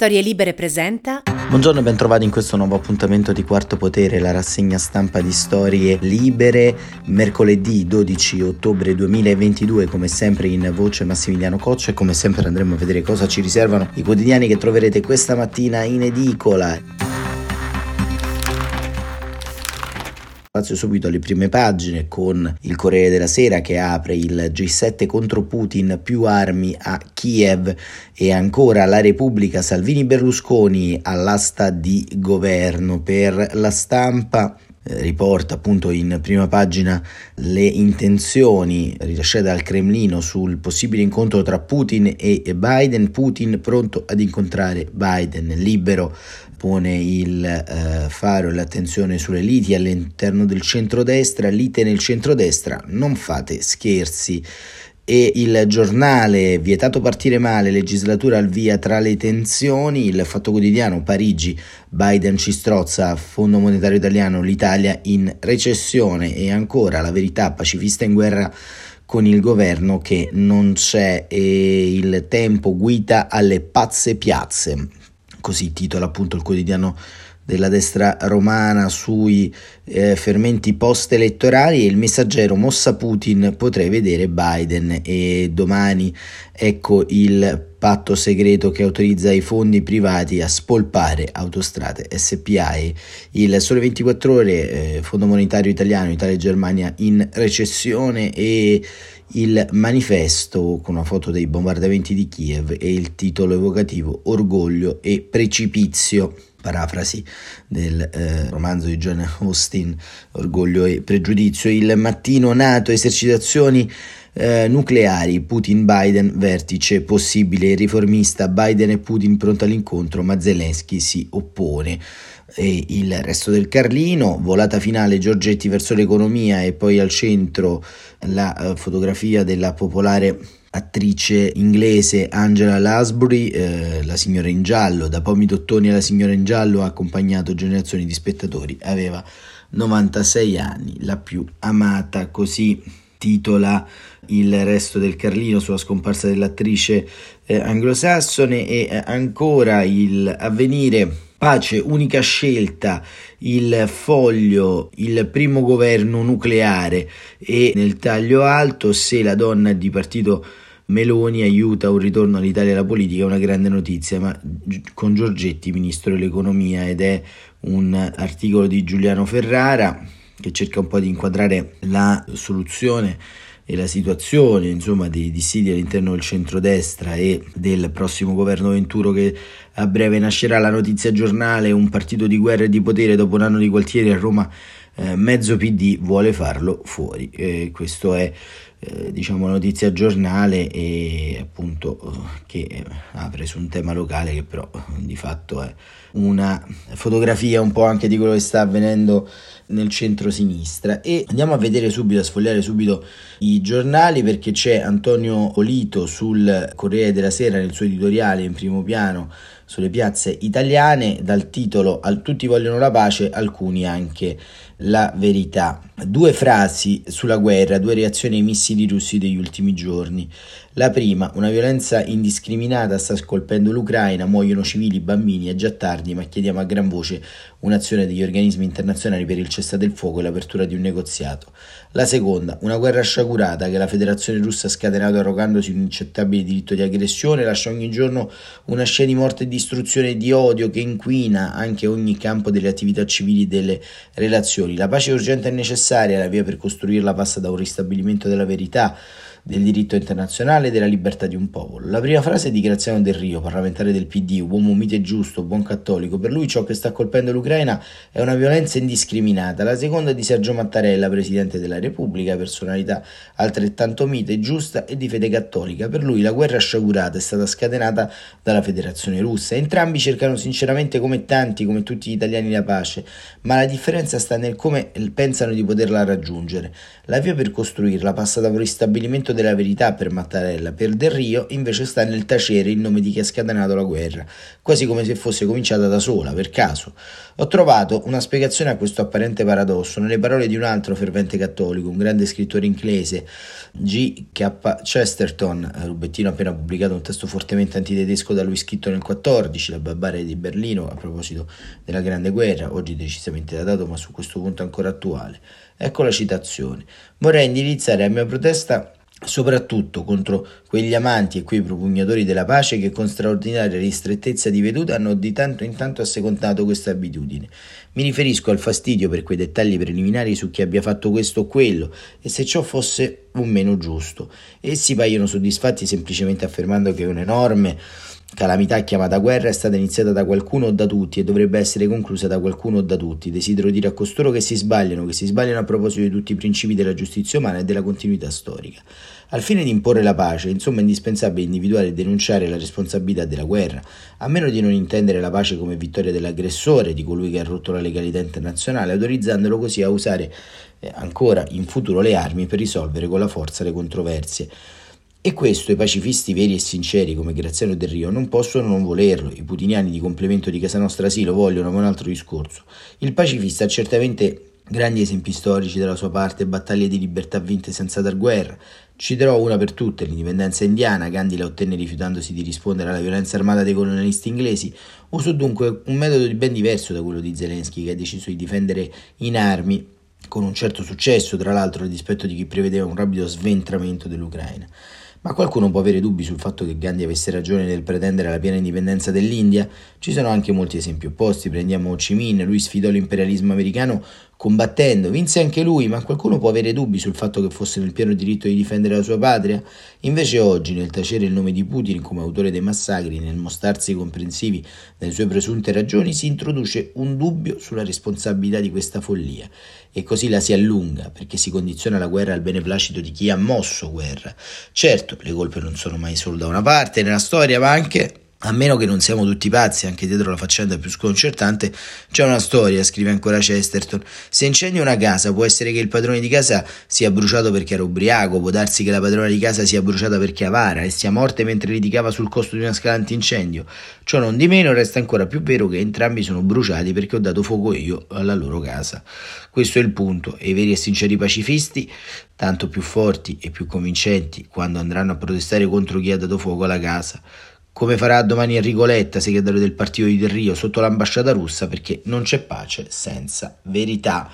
Storie Libere presenta. Buongiorno e bentrovati in questo nuovo appuntamento di Quarto Potere, la rassegna stampa di Storie Libere, mercoledì 12 ottobre 2022, come sempre in voce Massimiliano Coccia e come sempre andremo a vedere cosa ci riservano i quotidiani che troverete questa mattina in edicola. Spazio subito alle prime pagine con il Corriere della Sera che apre il G7 contro Putin, più armi a Kiev e ancora la Repubblica Salvini Berlusconi all'asta di governo. Per la stampa eh, riporta appunto in prima pagina le intenzioni rilasciate dal Cremlino sul possibile incontro tra Putin e Biden, Putin pronto ad incontrare Biden, libero pone il eh, faro e l'attenzione sulle liti all'interno del centrodestra, lite nel centrodestra, non fate scherzi. E il giornale Vietato partire male, legislatura al via tra le tensioni, il Fatto Quotidiano Parigi, Biden ci strozza, Fondo Monetario Italiano, l'Italia in recessione. E ancora la verità pacifista in guerra con il governo che non c'è. E il tempo guida alle pazze piazze. Così titola appunto il quotidiano della destra romana sui eh, fermenti post-elettorali e il messaggero Mossa Putin potrei vedere Biden. E domani ecco il patto segreto che autorizza i fondi privati a spolpare autostrade SPA e. Il Sole 24 ore eh, Fondo Monetario Italiano Italia e Germania in recessione e il manifesto con una foto dei bombardamenti di Kiev e il titolo evocativo Orgoglio e precipizio parafrasi del eh, romanzo di John Austin, Orgoglio e Pregiudizio, il mattino NATO, esercitazioni eh, nucleari, Putin-Biden, vertice possibile riformista, Biden e Putin pronto all'incontro, ma Zelensky si oppone. E il resto del Carlino, volata finale Giorgetti verso l'economia e poi al centro la uh, fotografia della popolare attrice inglese Angela Lasbury, eh, la signora in giallo, da Pomi Dottoni alla signora in giallo ha accompagnato generazioni di spettatori, aveva 96 anni, la più amata, così titola il resto del Carlino sulla scomparsa dell'attrice eh, anglosassone. E eh, ancora il avvenire Pace, unica scelta, il foglio, il primo governo nucleare. E nel taglio alto se la donna di partito Meloni aiuta un ritorno all'Italia alla politica è una grande notizia, ma con Giorgetti, ministro dell'economia, ed è un articolo di Giuliano Ferrara che cerca un po' di inquadrare la soluzione e la situazione insomma dei dissidi all'interno del centrodestra e del prossimo governo Venturo che a breve nascerà la notizia giornale un partito di guerra e di potere dopo un anno di Gualtieri a Roma eh, mezzo PD vuole farlo fuori. Eh, questo è eh, diciamo notizia giornale e appunto che apre su un tema locale che però di fatto è una fotografia un po' anche di quello che sta avvenendo nel centro-sinistra. E andiamo a vedere subito, a sfogliare subito i giornali perché c'è Antonio Polito sul Corriere della Sera nel suo editoriale in primo piano sulle piazze italiane dal titolo Tutti vogliono la pace, alcuni anche la verità. Due frasi sulla guerra, due reazioni ai missili russi degli ultimi giorni. La prima, una violenza indiscriminata sta scolpendo l'Ucraina, muoiono civili, bambini, è già tardi, ma chiediamo a gran voce un'azione degli organismi internazionali per il cessate il fuoco e l'apertura di un negoziato. La seconda, una guerra sciagurata che la Federazione russa ha scatenato arrogandosi un inaccettabile diritto di aggressione, lascia ogni giorno una scena di morte e distruzione di odio che inquina anche ogni campo delle attività civili e delle relazioni. La pace è urgente e necessaria, la via per costruirla passa da un ristabilimento della verità del diritto internazionale e della libertà di un popolo. La prima frase è di Graziano Del Rio, parlamentare del PD, uomo mite e giusto, buon cattolico. Per lui ciò che sta colpendo l'Ucraina è una violenza indiscriminata. La seconda è di Sergio Mattarella, presidente della Repubblica, personalità altrettanto mite, giusta e di fede cattolica. Per lui la guerra sciagurata è stata scatenata dalla Federazione Russa. Entrambi cercano sinceramente come tanti, come tutti gli italiani, la pace, ma la differenza sta nel come pensano di poterla raggiungere. La via per costruirla passa da un ristabilimento della verità per Mattarella, per Del Rio, invece sta nel tacere il nome di chi ha scatenato la guerra, quasi come se fosse cominciata da sola, per caso. Ho trovato una spiegazione a questo apparente paradosso nelle parole di un altro fervente cattolico, un grande scrittore inglese, G. K. Chesterton, rubettino appena pubblicato un testo fortemente antitedesco da lui scritto nel 14, La barbarie di Berlino, a proposito della Grande Guerra, oggi decisamente datato ma su questo punto ancora attuale. Ecco la citazione. Vorrei indirizzare la mia protesta soprattutto contro quegli amanti e quei propugnatori della pace che con straordinaria ristrettezza di veduta hanno di tanto in tanto assecondato questa abitudine. Mi riferisco al fastidio per quei dettagli preliminari su chi abbia fatto questo o quello e se ciò fosse un meno giusto. Essi paiono soddisfatti semplicemente affermando che è un enorme Calamità chiamata guerra è stata iniziata da qualcuno o da tutti e dovrebbe essere conclusa da qualcuno o da tutti. Desidero dire a costoro che si sbagliano, che si sbagliano a proposito di tutti i principi della giustizia umana e della continuità storica. Al fine di imporre la pace, insomma, è indispensabile individuare e denunciare la responsabilità della guerra, a meno di non intendere la pace come vittoria dell'aggressore, di colui che ha rotto la legalità internazionale, autorizzandolo così a usare eh, ancora in futuro le armi per risolvere con la forza le controversie. E questo i pacifisti veri e sinceri come Graziano Del Rio non possono non volerlo, i putiniani di complemento di Casa Nostra sì lo vogliono, ma un altro discorso. Il pacifista ha certamente grandi esempi storici dalla sua parte, battaglie di libertà vinte senza dar guerra. Citerò una per tutte, l'indipendenza indiana, Gandhi la ottenne rifiutandosi di rispondere alla violenza armata dei colonialisti inglesi, usò dunque un metodo ben diverso da quello di Zelensky che ha deciso di difendere in armi con un certo successo, tra l'altro a dispetto di chi prevedeva un rapido sventramento dell'Ucraina. Ma qualcuno può avere dubbi sul fatto che Gandhi avesse ragione nel pretendere la piena indipendenza dell'India? Ci sono anche molti esempi opposti, prendiamo Ho Chi Minh, lui sfidò l'imperialismo americano combattendo, vinse anche lui, ma qualcuno può avere dubbi sul fatto che fosse nel pieno diritto di difendere la sua patria? Invece oggi, nel tacere il nome di Putin come autore dei massacri, nel mostrarsi comprensivi delle sue presunte ragioni, si introduce un dubbio sulla responsabilità di questa follia e così la si allunga perché si condiziona la guerra al beneplacito di chi ha mosso guerra. Certo, le colpe non sono mai solo da una parte nella storia, ma anche a meno che non siamo tutti pazzi, anche dietro la faccenda più sconcertante, c'è una storia, scrive ancora Chesterton. Se incendia una casa, può essere che il padrone di casa sia bruciato perché era ubriaco, può darsi che la padrona di casa sia bruciata perché avara e sia morta mentre litigava sul costo di una scala antincendio. Ciò non di meno resta ancora più vero che entrambi sono bruciati perché ho dato fuoco io alla loro casa. Questo è il punto, e i veri e sinceri pacifisti, tanto più forti e più convincenti quando andranno a protestare contro chi ha dato fuoco alla casa come farà domani Enrico Letta, segretario del partito di Del Rio, sotto l'ambasciata russa, perché non c'è pace senza verità.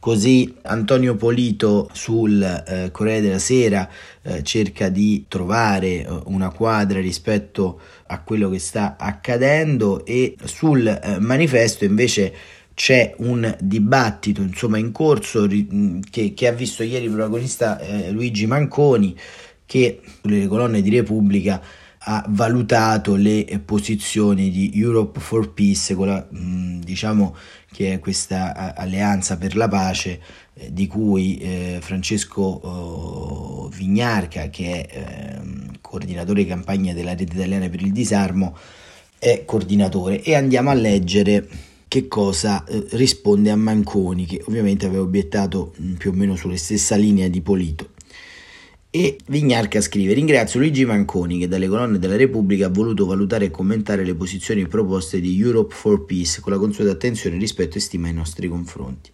Così Antonio Polito sul eh, Corriere della Sera eh, cerca di trovare eh, una quadra rispetto a quello che sta accadendo e sul eh, manifesto invece c'è un dibattito insomma, in corso ri- che, che, ha visto ieri protagonista eh, Luigi Manconi che sulle colonne di Repubblica ha valutato le posizioni di Europe for Peace, quella, mh, diciamo che è questa alleanza per la pace eh, di cui eh, Francesco oh, Vignarca, che è eh, coordinatore di campagna della rete italiana per il disarmo, è coordinatore e andiamo a leggere che cosa eh, risponde a Manconi, che ovviamente aveva obiettato mh, più o meno sulla stessa linea di Polito. E Vignarca scrive: Ringrazio Luigi Manconi che dalle colonne della Repubblica ha voluto valutare e commentare le posizioni proposte di Europe for Peace con la consueta attenzione, rispetto e stima ai nostri confronti.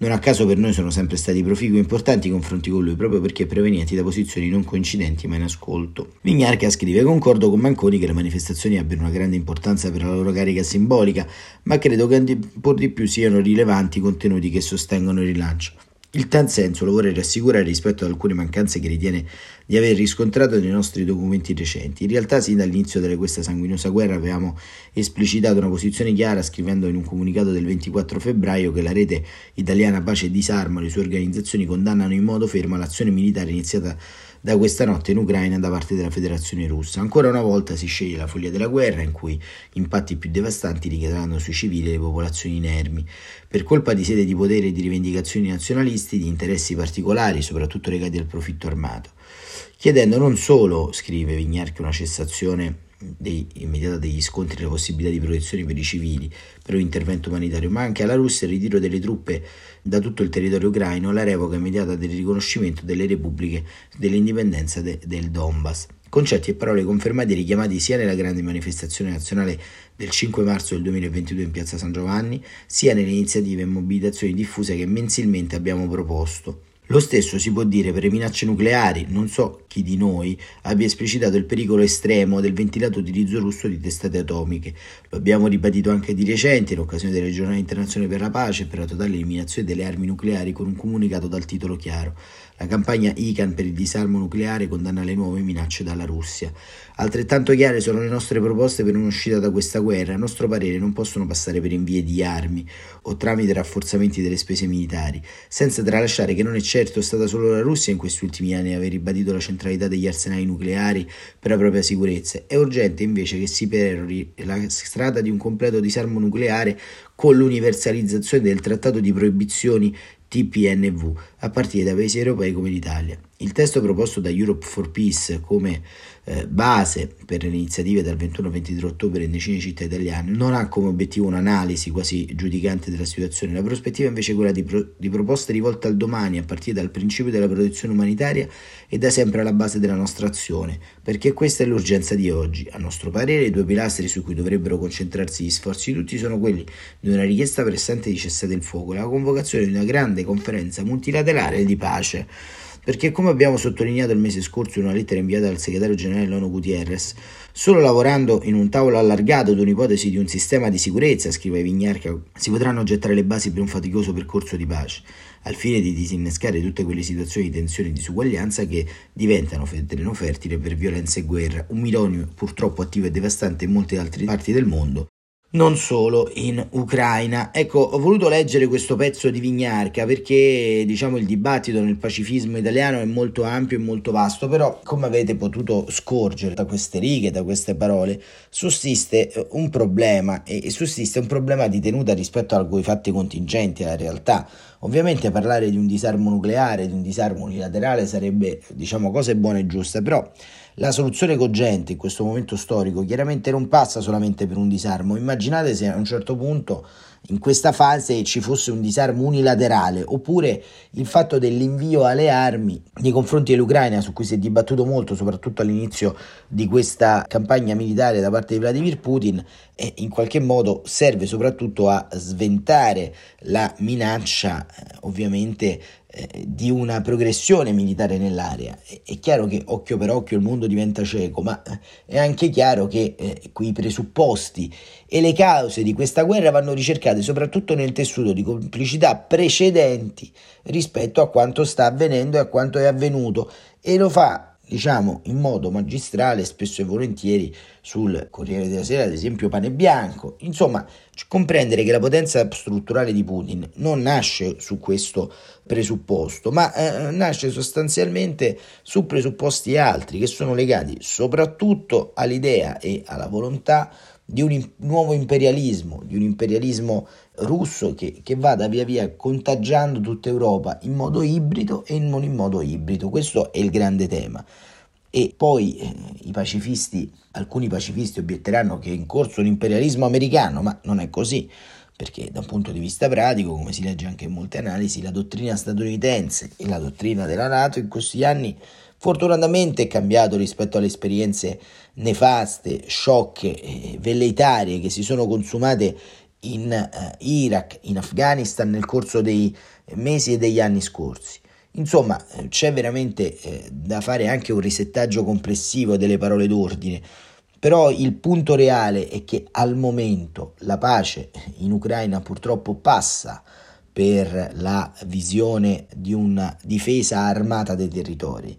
Non a caso per noi sono sempre stati proficui e importanti i confronti con lui, proprio perché provenienti da posizioni non coincidenti ma in ascolto. Vignarca scrive: Concordo con Manconi che le manifestazioni abbiano una grande importanza per la loro carica simbolica, ma credo che ancora di più siano rilevanti i contenuti che sostengono il rilancio. Il tal senso lo vorrei rassicurare rispetto ad alcune mancanze che ritiene di aver riscontrato nei nostri documenti recenti. In realtà, sin dall'inizio di questa sanguinosa guerra avevamo esplicitato una posizione chiara scrivendo in un comunicato del 24 febbraio che la rete italiana Pace e Disarmo e le sue organizzazioni condannano in modo fermo l'azione militare iniziata da questa notte in Ucraina da parte della Federazione Russa. Ancora una volta si sceglie la follia della guerra in cui impatti più devastanti ricadranno sui civili e le popolazioni inermi. Per colpa di sede di potere e di rivendicazioni nazionalisti, di interessi particolari, soprattutto legati al profitto armato chiedendo non solo, scrive Vignarchi, una cessazione dei, immediata degli scontri e la possibilità di protezione per i civili per un intervento umanitario, ma anche alla Russia il ritiro delle truppe da tutto il territorio ucraino, la revoca immediata del riconoscimento delle repubbliche dell'indipendenza de, del Donbass. Concetti e parole confermati e richiamati sia nella grande manifestazione nazionale del 5 marzo del 2022 in piazza San Giovanni, sia nelle iniziative e mobilitazioni diffuse che mensilmente abbiamo proposto. Lo stesso si può dire per le minacce nucleari, non so chi di noi abbia esplicitato il pericolo estremo del ventilato utilizzo russo di testate atomiche. Lo abbiamo ribadito anche di recente in occasione delle giornate internazionali per la pace e per la totale eliminazione delle armi nucleari con un comunicato dal titolo chiaro. La campagna ICAN per il disarmo nucleare condanna le nuove minacce dalla Russia. Altrettanto chiare sono le nostre proposte per un'uscita da questa guerra. A nostro parere non possono passare per invii di armi o tramite rafforzamenti delle spese militari, senza tralasciare che non è certo stata solo la Russia in questi ultimi anni a aver ribadito la centralità degli arsenali nucleari per la propria sicurezza. È urgente invece che si perori la strada di un completo disarmo nucleare con l'universalizzazione del trattato di proibizioni TPNV a partire da paesi europei come l'Italia. Il testo proposto da Europe for Peace come eh, base per le iniziative dal 21-23 ottobre in decine di città italiane non ha come obiettivo un'analisi quasi giudicante della situazione, la prospettiva invece è quella di, pro- di proposte rivolte al domani a partire dal principio della protezione umanitaria e da sempre alla base della nostra azione, perché questa è l'urgenza di oggi. A nostro parere i due pilastri su cui dovrebbero concentrarsi gli sforzi di tutti sono quelli di una richiesta pressante di cessate il fuoco e la convocazione di una grande conferenza multilaterale di pace. Perché come abbiamo sottolineato il mese scorso in una lettera inviata dal segretario generale Lono Gutierrez, solo lavorando in un tavolo allargato ad un'ipotesi di un sistema di sicurezza, scrive Vignarca, si potranno gettare le basi per un faticoso percorso di pace, al fine di disinnescare tutte quelle situazioni di tensione e disuguaglianza che diventano terreno fertile per violenza e guerra, un milonio purtroppo attivo e devastante in molte altre parti del mondo, non solo in Ucraina. Ecco, ho voluto leggere questo pezzo di Vignarca perché diciamo il dibattito nel pacifismo italiano è molto ampio e molto vasto, però come avete potuto scorgere da queste righe, da queste parole, sussiste eh, un problema e sussiste un problema di tenuta rispetto a quei fatti contingenti, alla realtà. Ovviamente parlare di un disarmo nucleare, di un disarmo unilaterale sarebbe, diciamo, cose buone e giuste, però la soluzione cogente in questo momento storico chiaramente non passa solamente per un disarmo. Immaginate se a un certo punto in questa fase ci fosse un disarmo unilaterale oppure il fatto dell'invio alle armi nei confronti dell'Ucraina su cui si è dibattuto molto soprattutto all'inizio di questa campagna militare da parte di Vladimir Putin e in qualche modo serve soprattutto a sventare la minaccia eh, ovviamente eh, di una progressione militare nell'area. È chiaro che occhio per occhio il mondo diventa cieco, ma eh, è anche chiaro che eh, quei presupposti e le cause di questa guerra vanno ricercate soprattutto nel tessuto di complicità precedenti rispetto a quanto sta avvenendo e a quanto è avvenuto e lo fa diciamo in modo magistrale spesso e volentieri sul Corriere della Sera ad esempio Pane Bianco. Insomma comprendere che la potenza strutturale di Putin non nasce su questo presupposto ma eh, nasce sostanzialmente su presupposti altri che sono legati soprattutto all'idea e alla volontà di un nuovo imperialismo, di un imperialismo russo che, che, vada via via contagiando tutta Europa in modo ibrido e non in modo ibrido. Questo è il grande tema. E poi eh, i pacifisti, alcuni pacifisti obietteranno che è in corso un imperialismo americano, ma non è così, perché da un punto di vista pratico, come si legge anche in molte analisi, la dottrina statunitense e la dottrina della Nato in questi anni fortunatamente è cambiato rispetto alle esperienze nefaste, sciocche velleitarie che si sono consumate in eh, Iraq, in Afghanistan nel corso dei mesi e degli anni scorsi. Insomma, eh, c'è veramente eh, da fare anche un risettaggio complessivo delle parole d'ordine, però il punto reale è che al momento la pace in Ucraina purtroppo passa per la visione di una difesa armata dei territori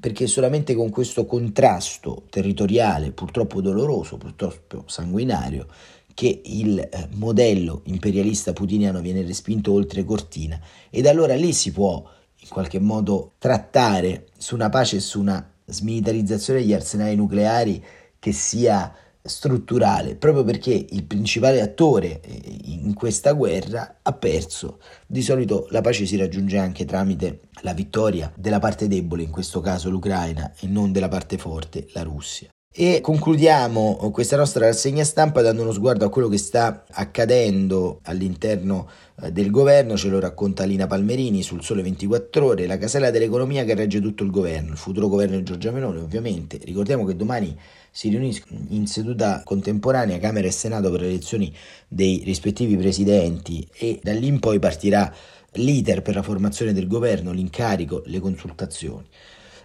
perché solamente con questo contrasto territoriale purtroppo doloroso, purtroppo sanguinario, che il eh, modello imperialista putiniano viene respinto oltre cortina. Ed allora lì si può in qualche modo trattare su una pace e su una smilitarizzazione degli arsenali nucleari che sia strutturale, proprio perché il principale attore eh, in questa guerra ha perso. Di solito la pace si raggiunge anche tramite la vittoria della parte debole, in questo caso l'Ucraina, e non della parte forte, la Russia. E concludiamo questa nostra rassegna stampa dando uno sguardo a quello che sta accadendo all'interno eh, del governo, ce lo racconta Lina Palmerini sul Sole 24 Ore, la casella dell'economia che regge tutto il governo, il futuro governo di Giorgia Meloni ovviamente. Ricordiamo che domani si riuniscono in seduta contemporanea Camera e Senato per le elezioni dei rispettivi presidenti e da lì in poi partirà l'iter per la formazione del governo, l'incarico, le consultazioni.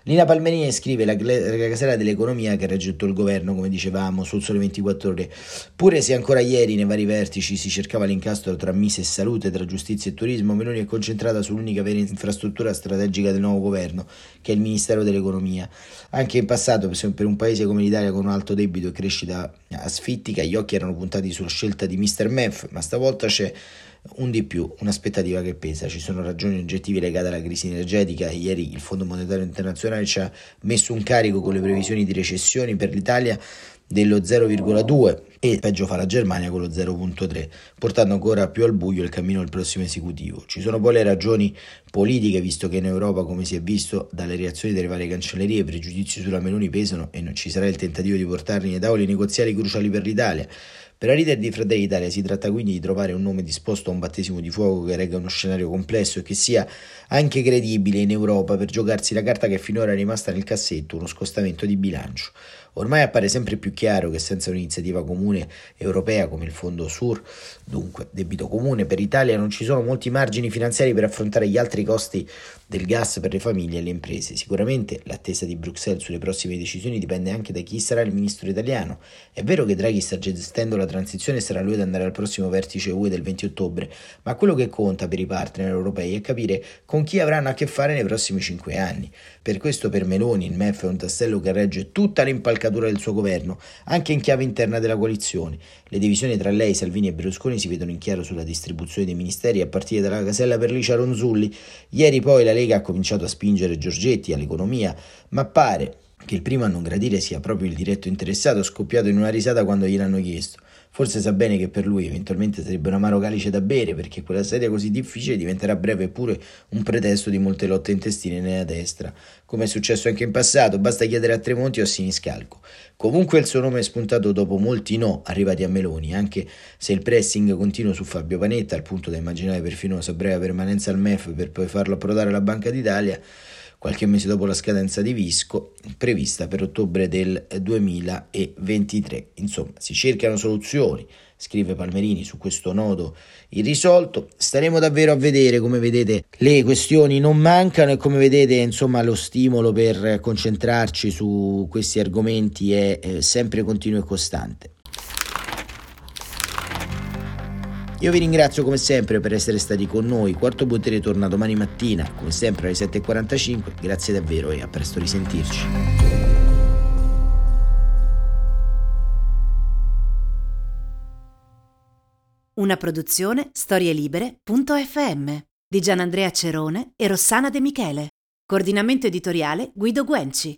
Lina Palmerini scrive la, la casella dell'economia che regge tutto il governo, come dicevamo, sul sole 24 ore. Pure se ancora ieri nei vari vertici si cercava l'incastro tra Mise e Salute, tra giustizia e turismo, Meloni è concentrata sull'unica vera infrastruttura strategica del nuovo governo, che è il Ministero dell'Economia. Anche in passato, per un paese come l'Italia con un alto debito e crescita asfittica, gli occhi erano puntati sulla scelta di Mr. Mef, ma stavolta c'è un di più, un'aspettativa che pesa, ci sono ragioni oggettive legate alla crisi energetica, ieri il Fondo Monetario Internazionale ci ha messo un carico con le previsioni di recessione per l'Italia dello 0,2 e peggio fa la Germania con lo 0,3, portando ancora più al buio il cammino del prossimo esecutivo. Ci sono poi le ragioni politiche, visto che in Europa, come si è visto dalle reazioni delle varie cancellerie, i pregiudizi sulla Meloni pesano e non ci sarà il tentativo di portarli nei tavoli negoziali cruciali per l'Italia. Per la leader di Fratelli Italia si tratta quindi di trovare un nome disposto a un battesimo di fuoco che regga uno scenario complesso e che sia anche credibile in Europa per giocarsi la carta che finora è rimasta nel cassetto, uno scostamento di bilancio. Ormai appare sempre più chiaro che senza un'iniziativa comune europea come il Fondo Sur, dunque debito comune per l'Italia, non ci sono molti margini finanziari per affrontare gli altri costi del gas per le famiglie e le imprese. Sicuramente l'attesa di Bruxelles sulle prossime decisioni dipende anche da chi sarà il ministro italiano. È vero che Draghi sta gestendo la transizione e sarà lui ad andare al prossimo vertice UE del 20 ottobre, ma quello che conta per i partner europei è capire con chi avranno a che fare nei prossimi cinque anni. Per questo per Meloni il MEF è un tassello che regge tutta l'impalcatura spaccatura del suo governo, anche in chiave interna della coalizione. Le divisioni tra lei, Salvini e Berlusconi si vedono in chiaro sulla distribuzione dei ministeri a partire dalla casella per Licia Ronzulli. Ieri poi la Lega ha cominciato a spingere Giorgetti all'economia, ma pare che il primo a non gradire sia proprio il diretto interessato, scoppiato in una risata quando gliel'hanno chiesto. Forse sa bene che per lui eventualmente sarebbe un amaro calice da bere, perché quella sedia così difficile diventerà breve pure un pretesto di molte lotte intestine nella destra. Come è successo anche in passato, basta chiedere a Tremonti o a Siniscalco. Comunque il suo nome è spuntato dopo molti no arrivati a Meloni, anche se il pressing continua su Fabio Panetta, al punto da immaginare perfino una sua breve permanenza al MEF per poi farlo approdare alla Banca d'Italia qualche mese dopo la scadenza di Visco, prevista per ottobre del 2023. Insomma, si cercano soluzioni, scrive Palmerini su questo nodo irrisolto. Staremo davvero a vedere, come vedete, le questioni non mancano e come vedete, insomma, lo stimolo per concentrarci su questi argomenti è sempre continuo e costante. Io vi ringrazio come sempre per essere stati con noi. Quarto Potere torna domani mattina, come sempre alle 7.45. Grazie davvero e a presto risentirci. Una produzione storielibere.fm di Gianandrea Cerone e Rossana De Michele. Coordinamento editoriale Guido Guenci.